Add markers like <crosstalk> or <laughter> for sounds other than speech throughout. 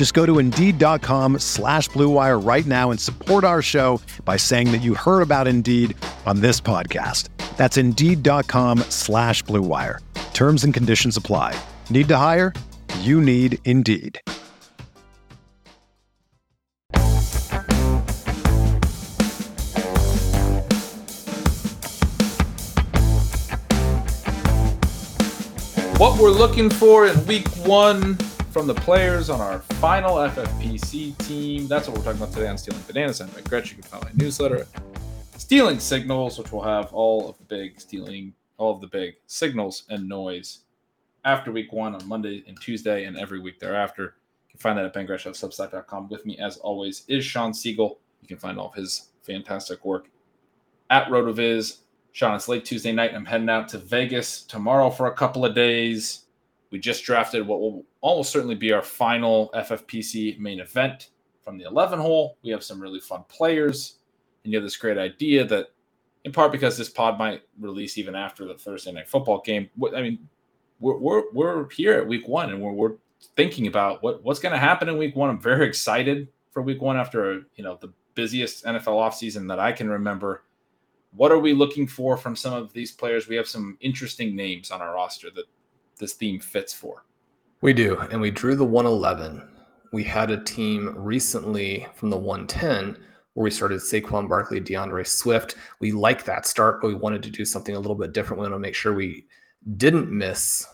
Just go to Indeed.com slash BlueWire right now and support our show by saying that you heard about Indeed on this podcast. That's Indeed.com slash BlueWire. Terms and conditions apply. Need to hire? You need Indeed. What we're looking for in week one from the players on our final FFPC team. That's what we're talking about today on Stealing Bananas. I'm Mike Gretch. You can find my newsletter, Stealing Signals, which will have all of the big stealing, all of the big signals and noise after week one on Monday and Tuesday and every week thereafter. You can find that at bengretch.substack.com. With me, as always, is Sean Siegele. You can find all of his fantastic work at RotoViz Sean, it's late Tuesday night. I'm heading out to Vegas tomorrow for a couple of days. We just drafted what will almost certainly be our final FFPC main event from the 11 hole. We have some really fun players, and you have this great idea that, in part because this pod might release even after the Thursday night football game. I mean, we're we're, we're here at week one, and we're, we're thinking about what what's going to happen in week one. I'm very excited for week one after you know the busiest NFL offseason that I can remember what are we looking for from some of these players? We have some interesting names on our roster that this theme fits for. We do, and we drew the 111. We had a team recently from the 110 where we started Saquon Barkley, DeAndre Swift. We like that start, but we wanted to do something a little bit different. We want to make sure we didn't miss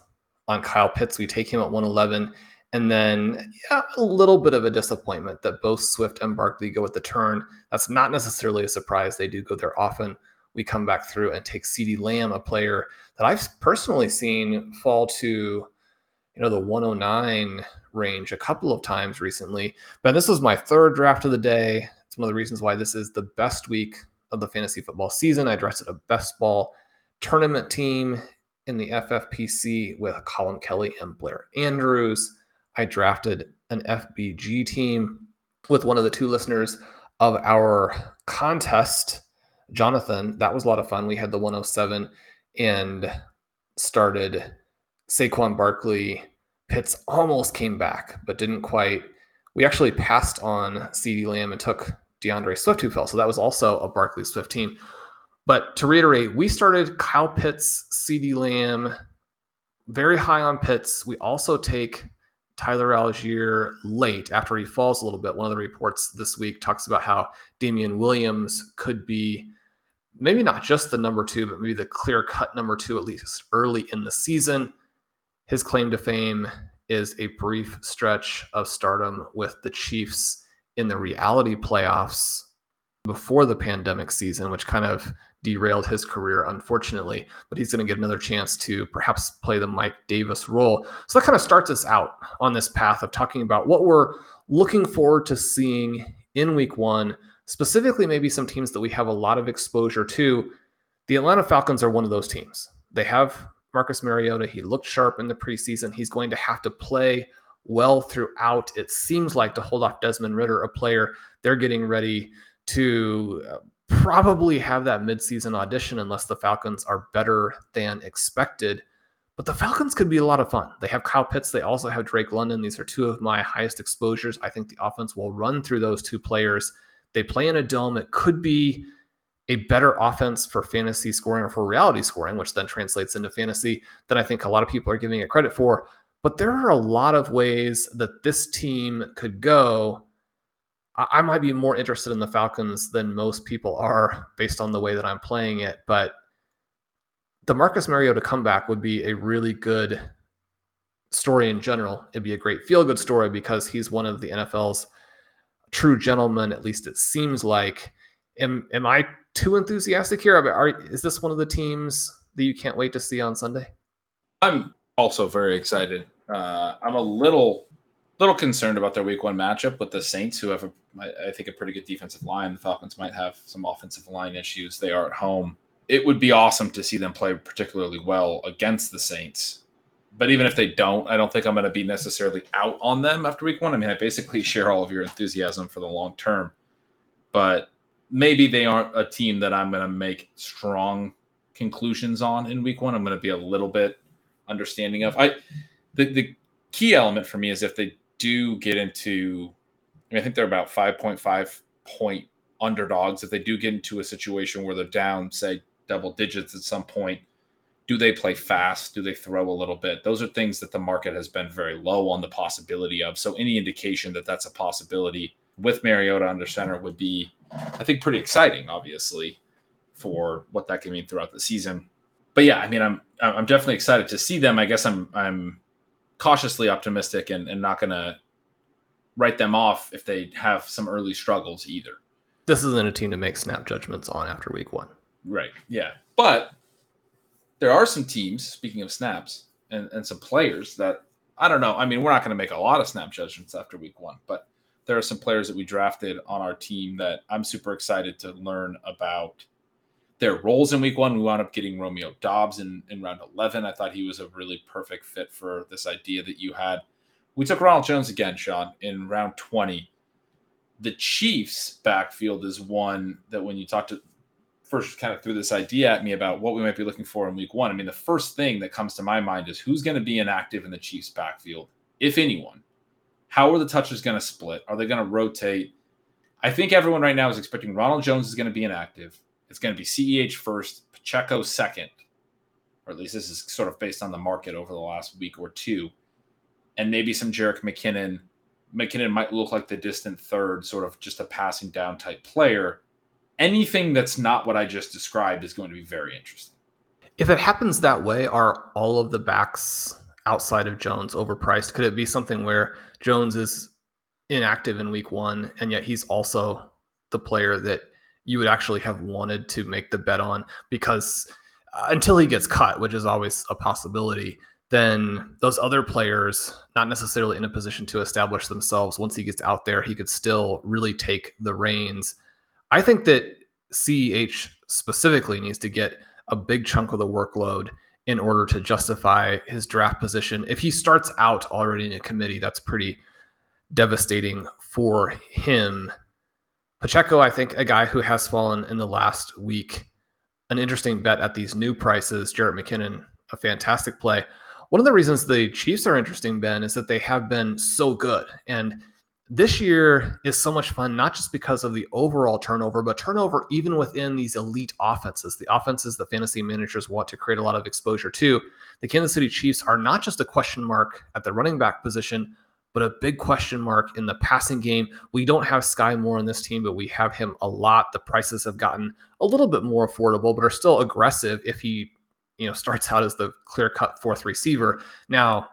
on Kyle Pitts. We take him at 111. And then, yeah, a little bit of a disappointment that both Swift and Barkley go at the turn. That's not necessarily a surprise. They do go there often. We come back through and take CeeDee Lamb, a player that I've personally seen fall to, you know, the 109 range a couple of times recently. But this was my third draft of the day. It's one of the reasons why this is the best week of the fantasy football season. I drafted a best ball tournament team in the FFPC with Colin Kelly and Blair Andrews. I drafted an FBG team with one of the two listeners of our contest, Jonathan. That was a lot of fun. We had the 107 and started Saquon Barkley. Pitts almost came back, but didn't quite. We actually passed on CeeDee Lamb and took DeAndre Swift, who fell. So that was also a Barkley Swift team. But to reiterate, we started Kyle Pitts, CeeDee Lamb, very high on Pitts. We also take Tyler Allgeier late after he falls a little bit. One of the reports this week talks about how Damien Williams could be maybe not just the number two, but maybe the clear cut number two, at least early in the season. His claim to fame is a brief stretch of stardom with the Chiefs in the reality playoffs before the pandemic season, which kind of derailed his career, unfortunately. But he's going to get another chance to perhaps play the Mike Davis role. So that kind of starts us out on this path of talking about what we're looking forward to seeing in week one, specifically, maybe some teams that we have a lot of exposure to. The Atlanta Falcons are one of those teams. They have Marcus Mariota. He looked sharp in the preseason. He's going to have to play well throughout, it seems like, to hold off Desmond Ridder, a player they're getting ready to uh, probably have that midseason audition unless the Falcons are better than expected. But the Falcons could be a lot of fun. They have Kyle Pitts. They also have Drake London. These are two of my highest exposures. I think the offense will run through those two players. They play in a dome. It could be a better offense for fantasy scoring or for reality scoring, which then translates into fantasy than I think a lot of people are giving it credit for. But there are a lot of ways that this team could go I might be more interested in the Falcons than most people are <laughs> based on the way that I'm playing it. But the Marcus Mariota comeback would be a really good story in general. It'd be a great feel good story because he's one of the NFL's true gentlemen, at least it seems like. Am, am I too enthusiastic here? Are, is this one of the teams that you can't wait to see on Sunday? I'm also very excited. Uh, I'm a little little concerned about their week one matchup with the Saints, who have, a, I think, a pretty good defensive line. The Falcons might have some offensive line issues. They are at home. It would be awesome to see them play particularly well against the Saints. But even if they don't, I don't think I'm going to be necessarily out on them after week one. I mean, I basically <laughs> share all of your enthusiasm for the long term. But maybe they aren't a team that I'm going to make strong conclusions on in week one. I'm going to be a little bit understanding of. I the, the key element for me is if they do get into, I, mean, I think they're about 5.5 point underdogs. If they do get into a situation where they're down, say double digits at some point, do they play fast? Do they throw a little bit? Those are things that the market has been very low on the possibility of. So any indication that that's a possibility with Mariota under center would be, I think, pretty exciting. Obviously, for what that can mean throughout the season. But yeah, I mean, I'm I'm definitely excited to see them. I guess I'm I'm cautiously optimistic and, and not going to write them off if they have some early struggles either. This isn't a team to make snap judgments on after week one. Right. Yeah. But there are some teams, speaking of snaps, and, and some players that I don't know. I mean, we're not going to make a lot of snap judgments after week one, but there are some players that we drafted on our team that I'm super excited to learn about their roles in week one. We wound up getting Romeo Doubs in, in round 11. I thought he was a really perfect fit for this idea that you had. We took Ronald Jones again, Sean, in round 20. The Chiefs' backfield is one that when you talk to first kind of threw this idea at me about what we might be looking for in week one. I mean, the first thing that comes to my mind is who's going to be inactive in the Chiefs' backfield, if anyone. How are the touches going to split? Are they going to rotate? I think everyone right now is expecting Ronald Jones is going to be inactive. It's going to be CEH first, Pacheco second, or at least this is sort of based on the market over the last week or two, and maybe some Jerick McKinnon. McKinnon might look like the distant third, sort of just a passing down type player. Anything that's not what I just described is going to be very interesting. If it happens that way, are all of the backs outside of Jones overpriced? Could it be something where Jones is inactive in week one, and yet he's also the player that you would actually have wanted to make the bet on because uh, until he gets cut, which is always a possibility, then those other players, not necessarily in a position to establish themselves, once he gets out there, he could still really take the reins. I think that CEH specifically needs to get a big chunk of the workload in order to justify his draft position. If he starts out already in a committee, that's pretty devastating for him Pacheco, I think, a guy who has fallen in the last week. An interesting bet at these new prices. Jerick McKinnon, a fantastic play. One of the reasons the Chiefs are interesting, Ben, is that they have been so good. And this year is so much fun, not just because of the overall turnover, but turnover even within these elite offenses, the offenses the fantasy managers want to create a lot of exposure to. The Kansas City Chiefs are not just a question mark at the running back position, but a big question mark in the passing game. We don't have Skyy Moore on this team, but we have him a lot. The prices have gotten a little bit more affordable, but are still aggressive if he, you know, starts out as the clear-cut fourth receiver. Now,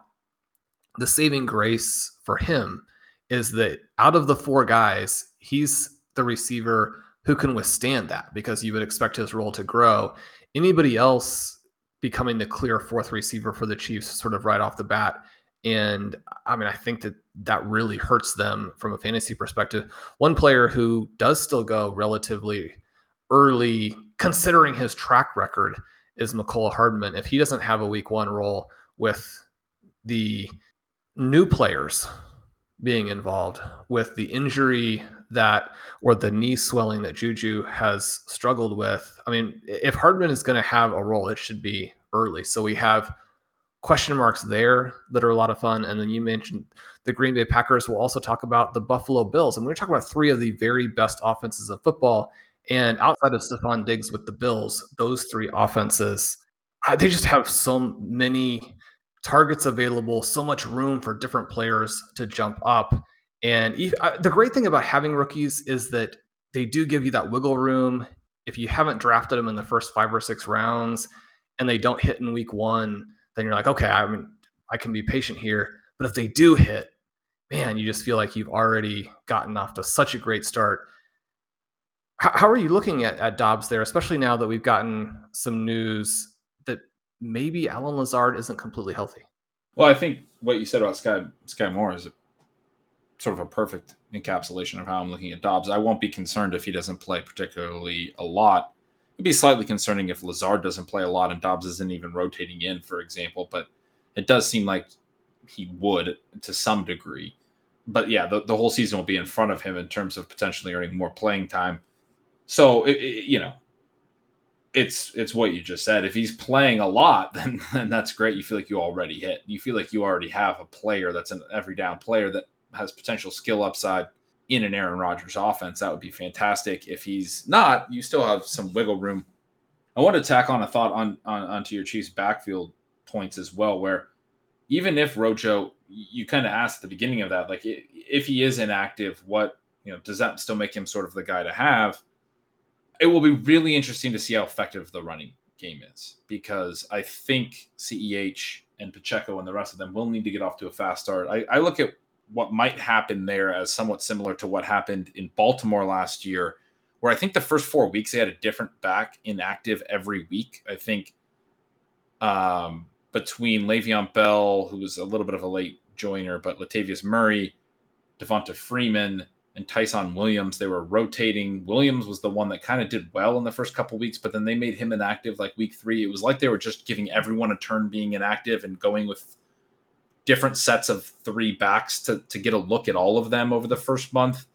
the saving grace for him is that out of the four guys, he's the receiver who can withstand that because you would expect his role to grow. Anybody else becoming the clear fourth receiver for the Chiefs sort of right off the bat and I mean, I think that that really hurts them from a fantasy perspective. One player who does still go relatively early, considering his track record, is Mecole Hardman. If he doesn't have a week one role with the new players being involved, with the injury that or the knee swelling that Juju has struggled with, I mean, if Hardman is going to have a role, it should be early. So we have question marks there that are a lot of fun. And then you mentioned the Green Bay Packers. We'll also talk about the Buffalo Bills. And we're going to talk about three of the very best offenses of football. And outside of Stefon Diggs with the Bills, those three offenses, uh, they just have so many targets available, so much room for different players to jump up. And uh, the great thing about having rookies is that they do give you that wiggle room. If you haven't drafted them in the first five or six rounds, and they don't hit in week one, then you're like, okay, I mean, I can be patient here. But if they do hit, man, you just feel like you've already gotten off to such a great start. How, how are you looking at, at Doubs there, especially now that we've gotten some news that maybe Allen Lazard isn't completely healthy? Well, I think what you said about Sky Skyy Moore is a, sort of a perfect encapsulation of how I'm looking at Doubs. I won't be concerned if he doesn't play particularly a lot. It'd be slightly concerning if Lazard doesn't play a lot and Doubs isn't even rotating in, for example. But it does seem like he would to some degree. But yeah, the, the whole season will be in front of him in terms of potentially earning more playing time. So it, it, you know, it's it's what you just said. If he's playing a lot, <laughs> then then that's great. You feel like you already hit. You feel like you already have a player that's an every down player that has potential skill upside in an Aaron Rodgers offense. That would be fantastic. If he's not, you still have some wiggle room. I want to tack on a thought on, on onto your Chiefs backfield points as well, where even if Rojo, you kind of asked at the beginning of that, like if he is inactive, what you know does that still make him sort of the guy to have? It will be really interesting to see how effective the running game is because I think CEH and Pacheco and the rest of them will need to get off to a fast start. I, I look at what might happen there as somewhat similar to what happened in Baltimore last year, where I think the first four weeks they had a different back inactive every week. I think um, between Le'Veon Bell, who was a little bit of a late joiner, but Latavius Murray, Devonta Freeman, and Ty'Son Williams, they were rotating. Williams was the one that kind of did well in the first couple weeks, but then they made him inactive like week three. It was like they were just giving everyone a turn being inactive and going with different sets of three backs to, to get a look at all of them over the first month.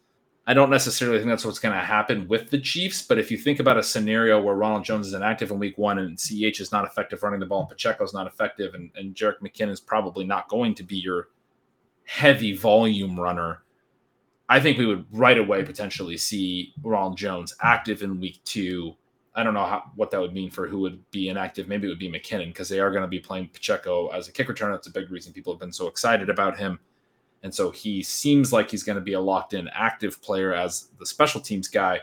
I don't necessarily think that's what's going to happen with the Chiefs, but if you think about a scenario where Ronald Jones is inactive in week one and CH is not effective running the ball and Pacheco is not effective and, and Jerick McKinnon is probably not going to be your heavy volume runner, I think we would right away potentially see Ronald Jones active in week two I don't know how, what that would mean for who would be inactive. Maybe it would be McKinnon because they are going to be playing Pacheco as a kick returner. That's a big reason people have been so excited about him. And so he seems like he's going to be a locked in active player as the special teams guy.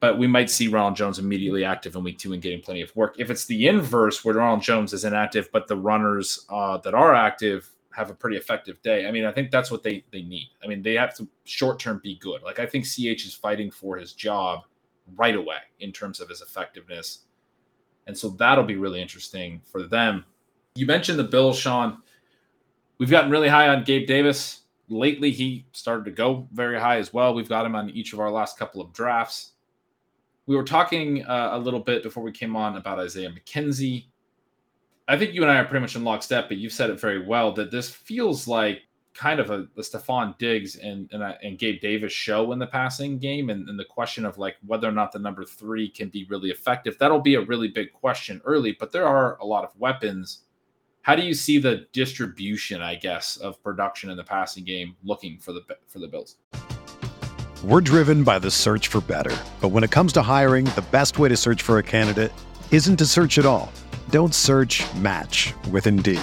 But we might see Ronald Jones immediately active in week two and getting plenty of work. If it's the inverse where Ronald Jones is inactive, but the runners uh, that are active have a pretty effective day, I mean, I think that's what they, they need. I mean, they have to short term be good. Like, I think CH is fighting for his job right away in terms of his effectiveness. And so that'll be really interesting for them. You mentioned the Bills, Sean. We've gotten really high on Gabe Davis. Lately, he started to go very high as well. We've got him on each of our last couple of drafts. We were talking uh, a little bit before we came on about Isaiah McKenzie. I think you and I are pretty much in lockstep, but you've said it very well that this feels like kind of a, a Stefon Diggs and and, uh, and Gabe Davis show in the passing game, and, and the question of like whether or not the number three can be really effective. That'll be a really big question early, but there are a lot of weapons. How do you see the distribution, I guess, of production in the passing game looking for the for the Bills? We're driven by the search for better, but when it comes to hiring, the best way to search for a candidate isn't to search at all. Don't search. Match with Indeed.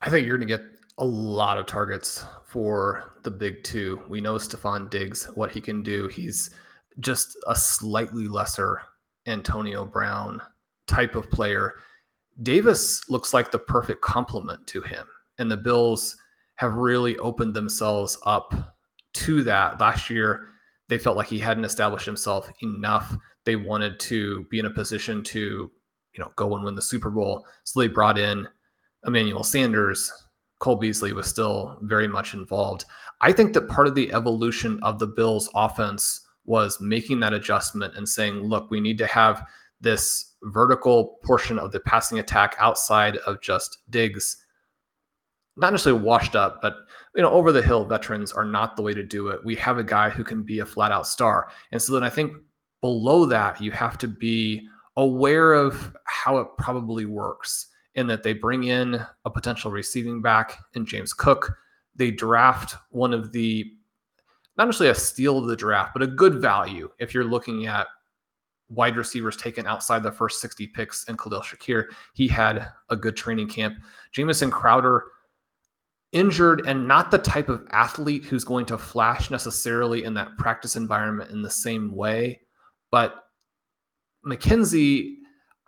I think you're going to get a lot of targets for the big two. We know Stefon Diggs, what he can do. He's just a slightly lesser Antonio Brown type of player. Davis looks like the perfect complement to him. And the Bills have really opened themselves up to that. Last year, they felt like he hadn't established himself enough. They wanted to be in a position to you know, go and win the Super Bowl. So they brought in Emmanuel Sanders. Cole Beasley was still very much involved. I think that part of the evolution of the Bills offense was making that adjustment and saying, look, we need to have this vertical portion of the passing attack outside of just Diggs, not necessarily washed up, but you know, over the hill veterans are not the way to do it. We have a guy who can be a flat out star. And so then I think below that, you have to be aware of how it probably works in that they bring in a potential receiving back in James Cook. They draft one of the, not necessarily a steal of the draft, but a good value if you're looking at wide receivers taken outside the first 60 picks and Khalil Shakir. He had a good training camp. Jamison Crowder, injured and not the type of athlete who's going to flash necessarily in that practice environment in the same way. But McKenzie,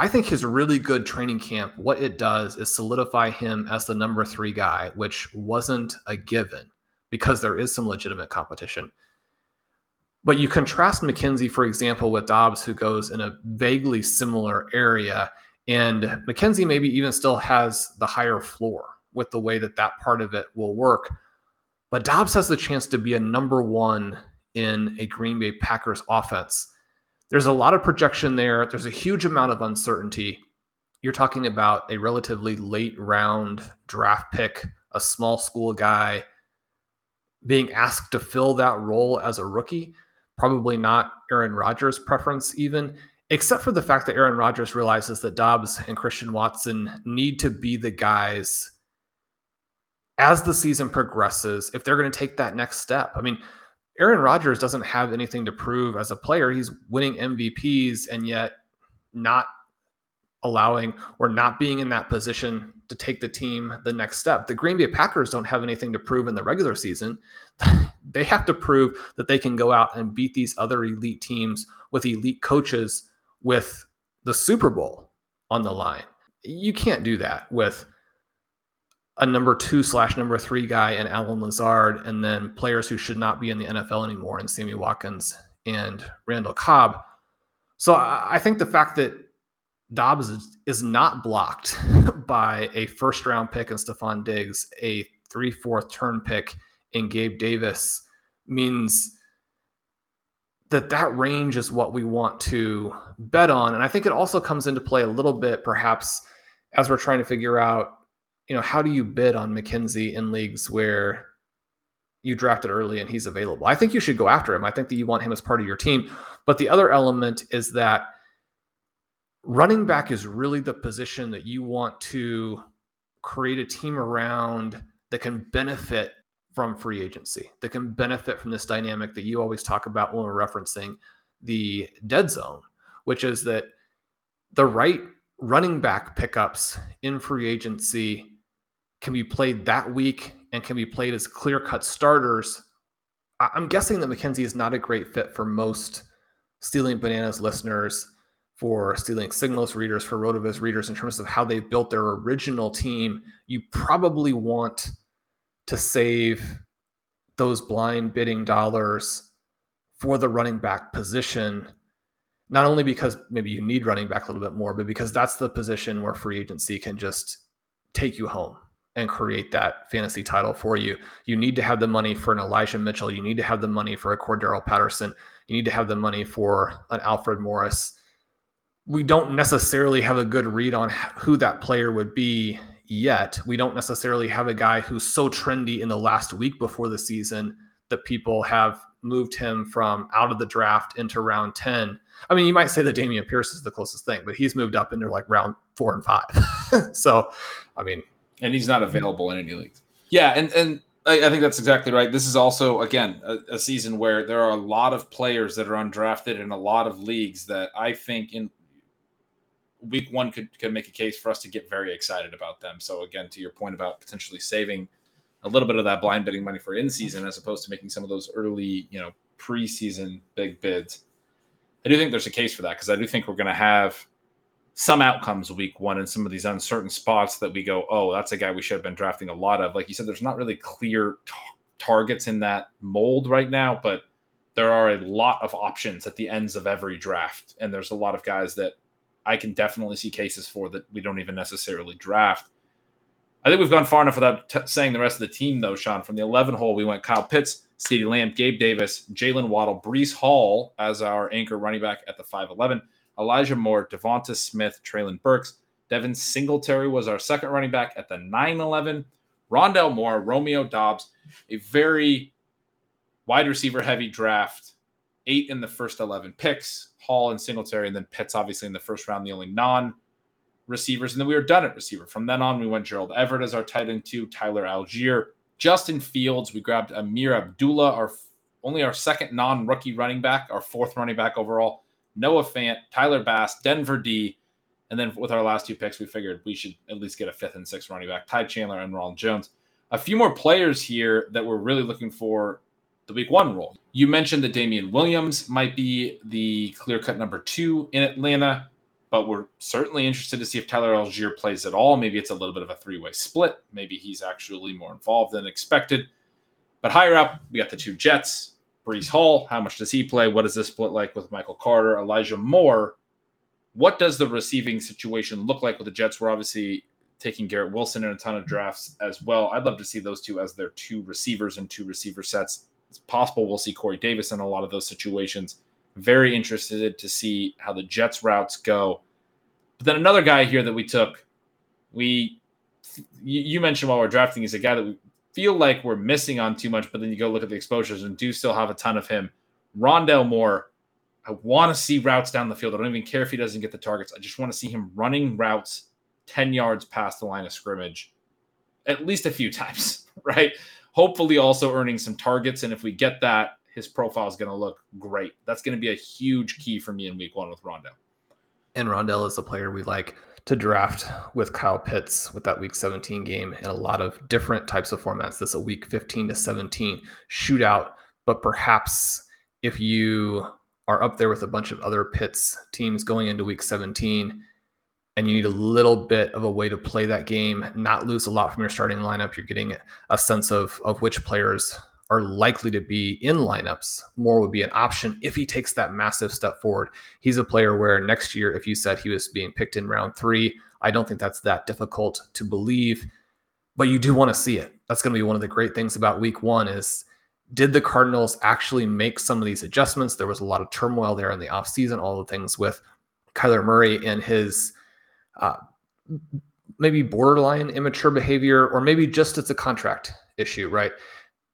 I think his really good training camp, what it does is solidify him as the number three guy, which wasn't a given because there is some legitimate competition. But you contrast McKenzie, for example, with Doubs, who goes in a vaguely similar area. And McKenzie maybe even still has the higher floor with the way that that part of it will work. But Doubs has the chance to be a number one in a Green Bay Packers offense. There's a lot of projection there. There's a huge amount of uncertainty. You're talking about a relatively late round draft pick, a small school guy being asked to fill that role as a rookie. Probably not Aaron Rodgers' preference, even, except for the fact that Aaron Rodgers realizes that Doubs and Christian Watson need to be the guys as the season progresses if they're going to take that next step. I mean, Aaron Rodgers doesn't have anything to prove as a player. He's winning MVPs and yet not allowing or not being in that position to take the team the next step. The Green Bay Packers don't have anything to prove in the regular season. <laughs> they have to prove that they can go out and beat these other elite teams with elite coaches with the Super Bowl on the line. You can't do that with a number two slash number three guy in Allen Lazard, and then players who should not be in the NFL anymore in Sammy Watkins and Randall Cobb. So I think the fact that Doubs is, not blocked <laughs> by a first round pick in Stefon Diggs, a three fourth turn pick in Gabe Davis means that that range is what we want to bet on. And I think it also comes into play a little bit, perhaps, as we're trying to figure out you know, how do you bid on McKenzie in leagues where you drafted early and he's available? I think you should go after him. I think that you want him as part of your team. But the other element is that running back is really the position that you want to create a team around that can benefit from free agency, that can benefit from this dynamic that you always talk about when we're referencing the dead zone, which is that the right running back pickups in free agency can be played that week and can be played as clear cut starters. I'm guessing that McKenzie is not a great fit for most Stealing Bananas listeners, for Stealing Signals readers, for Rotoviz readers in terms of how they built their original team. You probably want to save those blind bidding dollars for the running back position, not only because maybe you need running back a little bit more, but because that's the position where free agency can just take you home and create that fantasy title for you. You need to have the money for an Elijah Mitchell. You need to have the money for a Cordarrelle Patterson. You need to have the money for an Alfred Morris. We don't necessarily have a good read on who that player would be yet. We don't necessarily have a guy who's so trendy in the last week before the season that people have moved him from out of the draft into round 10. I mean, you might say that Dameon Pierce is the closest thing, but he's moved up into like round four and five. <laughs> so, I mean, and he's not available in any leagues. Yeah, and and I, I think that's exactly right. This is also again a, a, season where there are a lot of players that are undrafted in a lot of leagues that I think in week one could could make a case for us to get very excited about them. So again, to your point about potentially saving a little bit of that blind bidding money for in season as opposed to making some of those early, you know, preseason big bids. I do think there's a case for that because I do think we're going to have some outcomes week one and some of these uncertain spots that we go, oh, that's a guy we should have been drafting a lot of. Like you said, there's not really clear t- targets in that mold right now, but there are a lot of options at the ends of every draft. And there's a lot of guys that I can definitely see cases for that we don't even necessarily draft. I think we've gone far enough without t- saying the rest of the team, though, Sean. From the 11 hole, we went Kyle Pitts, CeeDee Lamb, Gabe Davis, Jaylen Waddle, Breece Hall as our anchor running back at the 5'11, Elijah Moore, Devonta Smith, Treylon Burks, Devin Singletary was our second running back at the 9'11, Rondale Moore, Romeo Doubs, a very wide receiver heavy draft, eight in the first 11 picks, Hall and Singletary, and then Pitts, obviously, in the first round, the only non receivers. And then we were done at receiver. From then on, we went Gerald Everett as our tight end two, Tyler Allgeier, Justin Fields. We grabbed Ameer Abdullah, our only our second non-rookie running back, our fourth running back overall. Noah Fant, Tyler Bass, Denver D, and then with our last two picks, we figured we should at least get a fifth and sixth running back, Ty Chandler and Ronald Jones. A few more players here that we're really looking for the week one role. You mentioned that Damien Williams might be the clear cut number two in Atlanta but we're certainly interested to see if Tyler Allgeier plays at all. Maybe it's a little bit of a three way split. Maybe he's actually more involved than expected. But higher up, we got the two Jets. Breece Hall, how much does he play? What is this split like with Michael Carter, Elijah Moore? What does the receiving situation look like with the Jets? We're obviously taking Garrett Wilson in a ton of drafts as well. I'd love to see those two as their two receivers and two receiver sets. It's possible we'll see Corey Davis in a lot of those situations. Very interested to see how the Jets routes go. But then another guy here that we took, we you mentioned while we're drafting is a guy that we feel like we're missing on too much, but then you go look at the exposures and do still have a ton of him. Rondale Moore, I want to see routes down the field. I don't even care if he doesn't get the targets. I just want to see him running routes 10 yards past the line of scrimmage at least a few times, <laughs> right? Hopefully, also earning some targets. And if we get that, his profile is going to look great. That's going to be a huge key for me in week one with Rondale. And Rondale is a player we like to draft with Kyle Pitts with that week 17 game in a lot of different types of formats. This is a week 15 to 17 shootout, but perhaps if you are up there with a bunch of other Pitts teams going into week 17 and you need a little bit of a way to play that game, not lose a lot from your starting lineup, you're getting a sense of of which players are likely to be in lineups. Moore would be an option if he takes that massive step forward. He's a player where next year, if you said he was being picked in round three, I don't think that's that difficult to believe, but you do want to see it. That's going to be one of the great things about week one is did the Cardinals actually make some of these adjustments? There was a lot of turmoil there in the offseason, all the things with Kyler Murray and his uh, maybe borderline immature behavior, or maybe just it's a contract issue, right?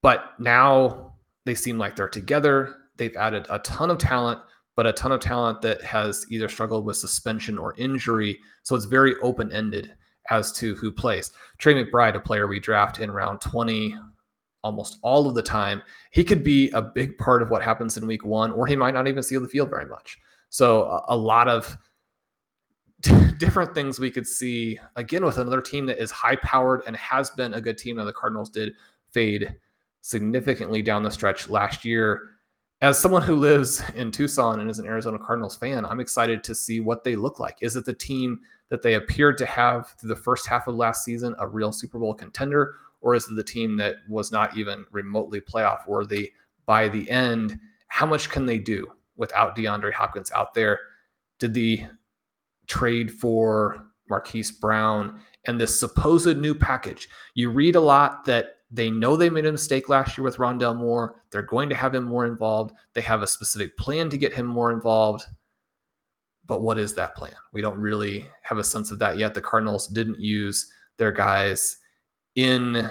But now they seem like they're together. They've added a ton of talent, but a ton of talent that has either struggled with suspension or injury. So it's very open ended as to who plays. Trey McBride, a player we draft in round 20 almost all of the time, he could be a big part of what happens in week one, or he might not even see the field very much. So a, lot of <laughs> different things we could see again with another team that is high powered and has been a good team. Now the Cardinals did fade significantly down the stretch last year. As someone who lives in Tucson and is an Arizona Cardinals fan, I'm excited to see what they look like. Is it the team that they appeared to have through the first half of last season, a real Super Bowl contender, or is it the team that was not even remotely playoff worthy by the end? How much can they do without DeAndre Hopkins out there? Did the trade for Marquise Brown and this supposed new package? You read a lot that they know they made a mistake last year with Rondale Moore. They're going to have him more involved. They have a specific plan to get him more involved. But what is that plan? We don't really have a sense of that yet. The Cardinals didn't use their guys in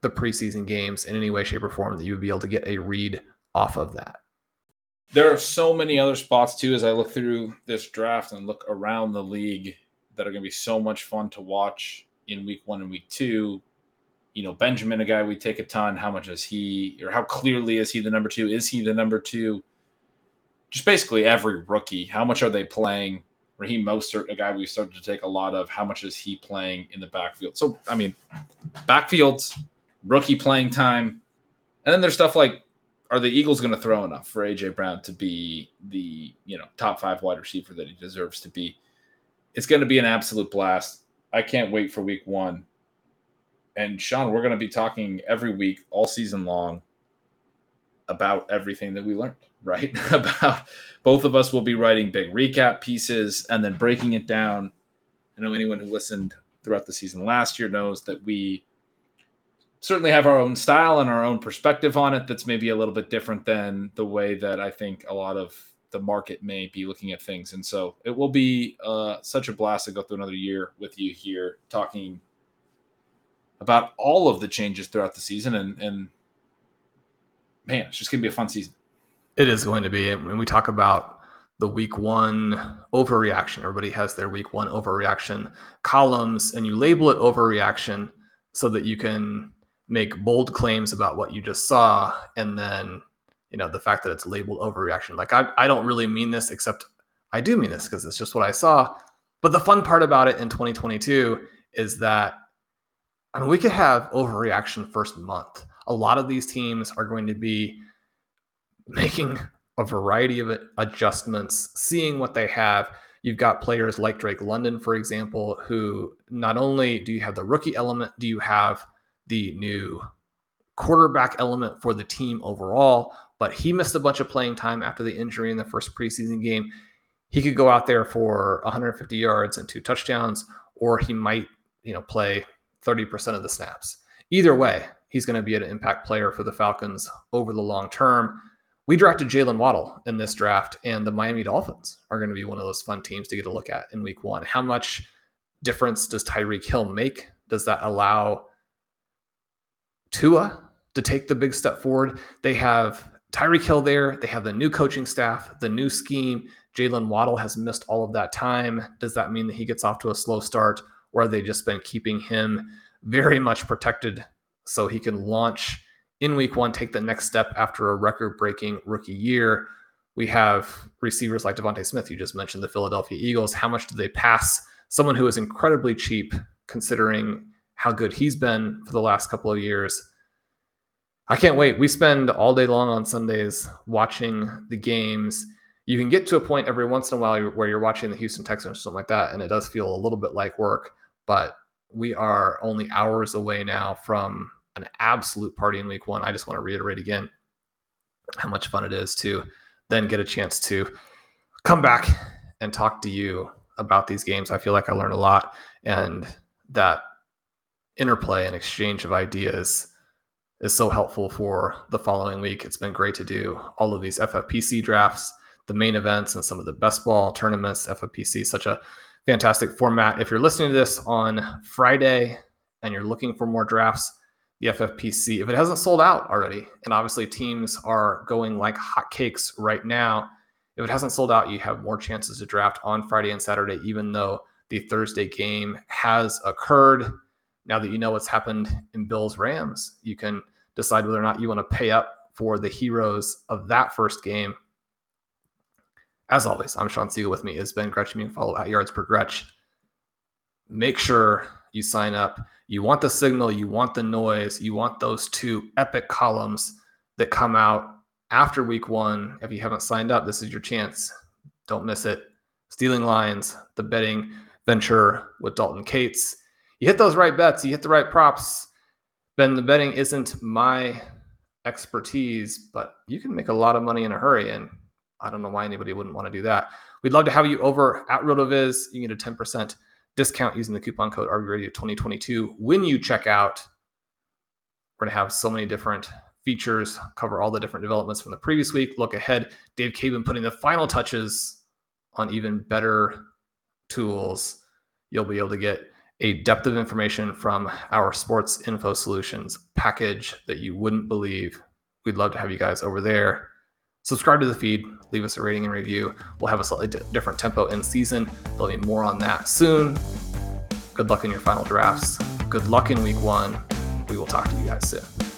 the preseason games in any way, shape, or form that you would be able to get a read off of that. There are so many other spots too as I look through this draft and look around the league that are going to be so much fun to watch in week one and week two you know, Benjamin, a guy we take a ton. How much is he, or how clearly is he the number two? Is he the number two? Just basically every rookie. How much are they playing? Raheem Mostert, a guy we started to take a lot of. How much is he playing in the backfield? So, I mean, backfields, rookie playing time. And then there's stuff like, are the Eagles going to throw enough for AJ Brown to be the, you know, top five wide receiver that he deserves to be? It's going to be an absolute blast. I can't wait for week one and Sean, we're going to be talking every week all season long about everything that we learned, right? <laughs> about both of us will be writing big recap pieces and then breaking it down. I know anyone who listened throughout the season last year knows that we certainly have our own style and our own perspective on it that's maybe a little bit different than the way that I think a lot of the market may be looking at things. And so it will be uh, such a blast to go through another year with you here talking about all of the changes throughout the season. And, and man, it's just going to be a fun season. It is going to be. When we talk about the week one overreaction, everybody has their week one overreaction columns, and you label it overreaction so that you can make bold claims about what you just saw. And then, you know, the fact that it's labeled overreaction. Like, I, I don't really mean this, except I do mean this because it's just what I saw. But the fun part about it in 2022 is that Mean, we could have overreaction first month. A lot of these teams are going to be making a variety of adjustments, seeing what they have. You've got players like Drake London, for example, who not only do you have the rookie element, do you have the new quarterback element for the team overall, but he missed a bunch of playing time after the injury in the first preseason game. He could go out there for 150 yards and two touchdowns, or he might, you know, play 30% of the snaps. Either way, he's going to be an impact player for the Falcons over the long term. We drafted Jaylen Waddle in this draft, and the Miami Dolphins are going to be one of those fun teams to get a look at in week one. How much difference does Tyreek Hill make? Does that allow Tua to take the big step forward? They have Tyreek Hill there. They have the new coaching staff, the new scheme. Jaylen Waddle has missed all of that time. Does that mean that he gets off to a slow start? Or have they just been keeping him very much protected so he can launch in week one, take the next step after a record breaking rookie year? We have receivers like DeVonta Smith. You just mentioned the Philadelphia Eagles. How much do they pass someone who is incredibly cheap considering how good he's been for the last couple of years? I can't wait. We spend all day long on Sundays watching the games you can get to a point every once in a while where you're watching the Houston Texans or something like that, and it does feel a little bit like work. But we are only hours away now from an absolute party in week one. I just want to reiterate again how much fun it is to then get a chance to come back and talk to you about these games. I feel like I learned a lot, and that interplay and exchange of ideas is so helpful for the following week. It's been great to do all of these FFPC drafts the main events and some of the best ball tournaments. FFPC such a fantastic format. If you're listening to this on Friday and you're looking for more drafts, the FFPC, if it hasn't sold out already, and obviously teams are going like hotcakes right now, if it hasn't sold out, you have more chances to draft on Friday and Saturday, even though the Thursday game has occurred. Now that you know what's happened in Bills Rams, you can decide whether or not you want to pay up for the heroes of that first game as always, I'm Sean Siegele. With me is Ben Gretch. You can follow at Yards Per Gretch. Make sure you sign up. You want the signal, you want the noise, you want those two epic columns that come out after week one. If you haven't signed up, this is your chance. Don't miss it. Stealing lines, the betting venture with Dalton Kates. You hit those right bets, you hit the right props. Ben, the betting isn't my expertise, but you can make a lot of money in a hurry. And I don't know why anybody wouldn't want to do that. We'd love to have you over at RotoViz. You get a 10% discount using the coupon code RVRadio2022 when you check out. We're going to have so many different features, cover all the different developments from the previous week. Look ahead. Dave Caban putting the final touches on even better tools. You'll be able to get a depth of information from our sports info solutions package that you wouldn't believe. We'd love to have you guys over there subscribe to the feed, leave us a rating and review. We'll have a slightly different tempo in season. There'll be more on that soon. Good luck in your final drafts. Good luck in week one. We will talk to you guys soon.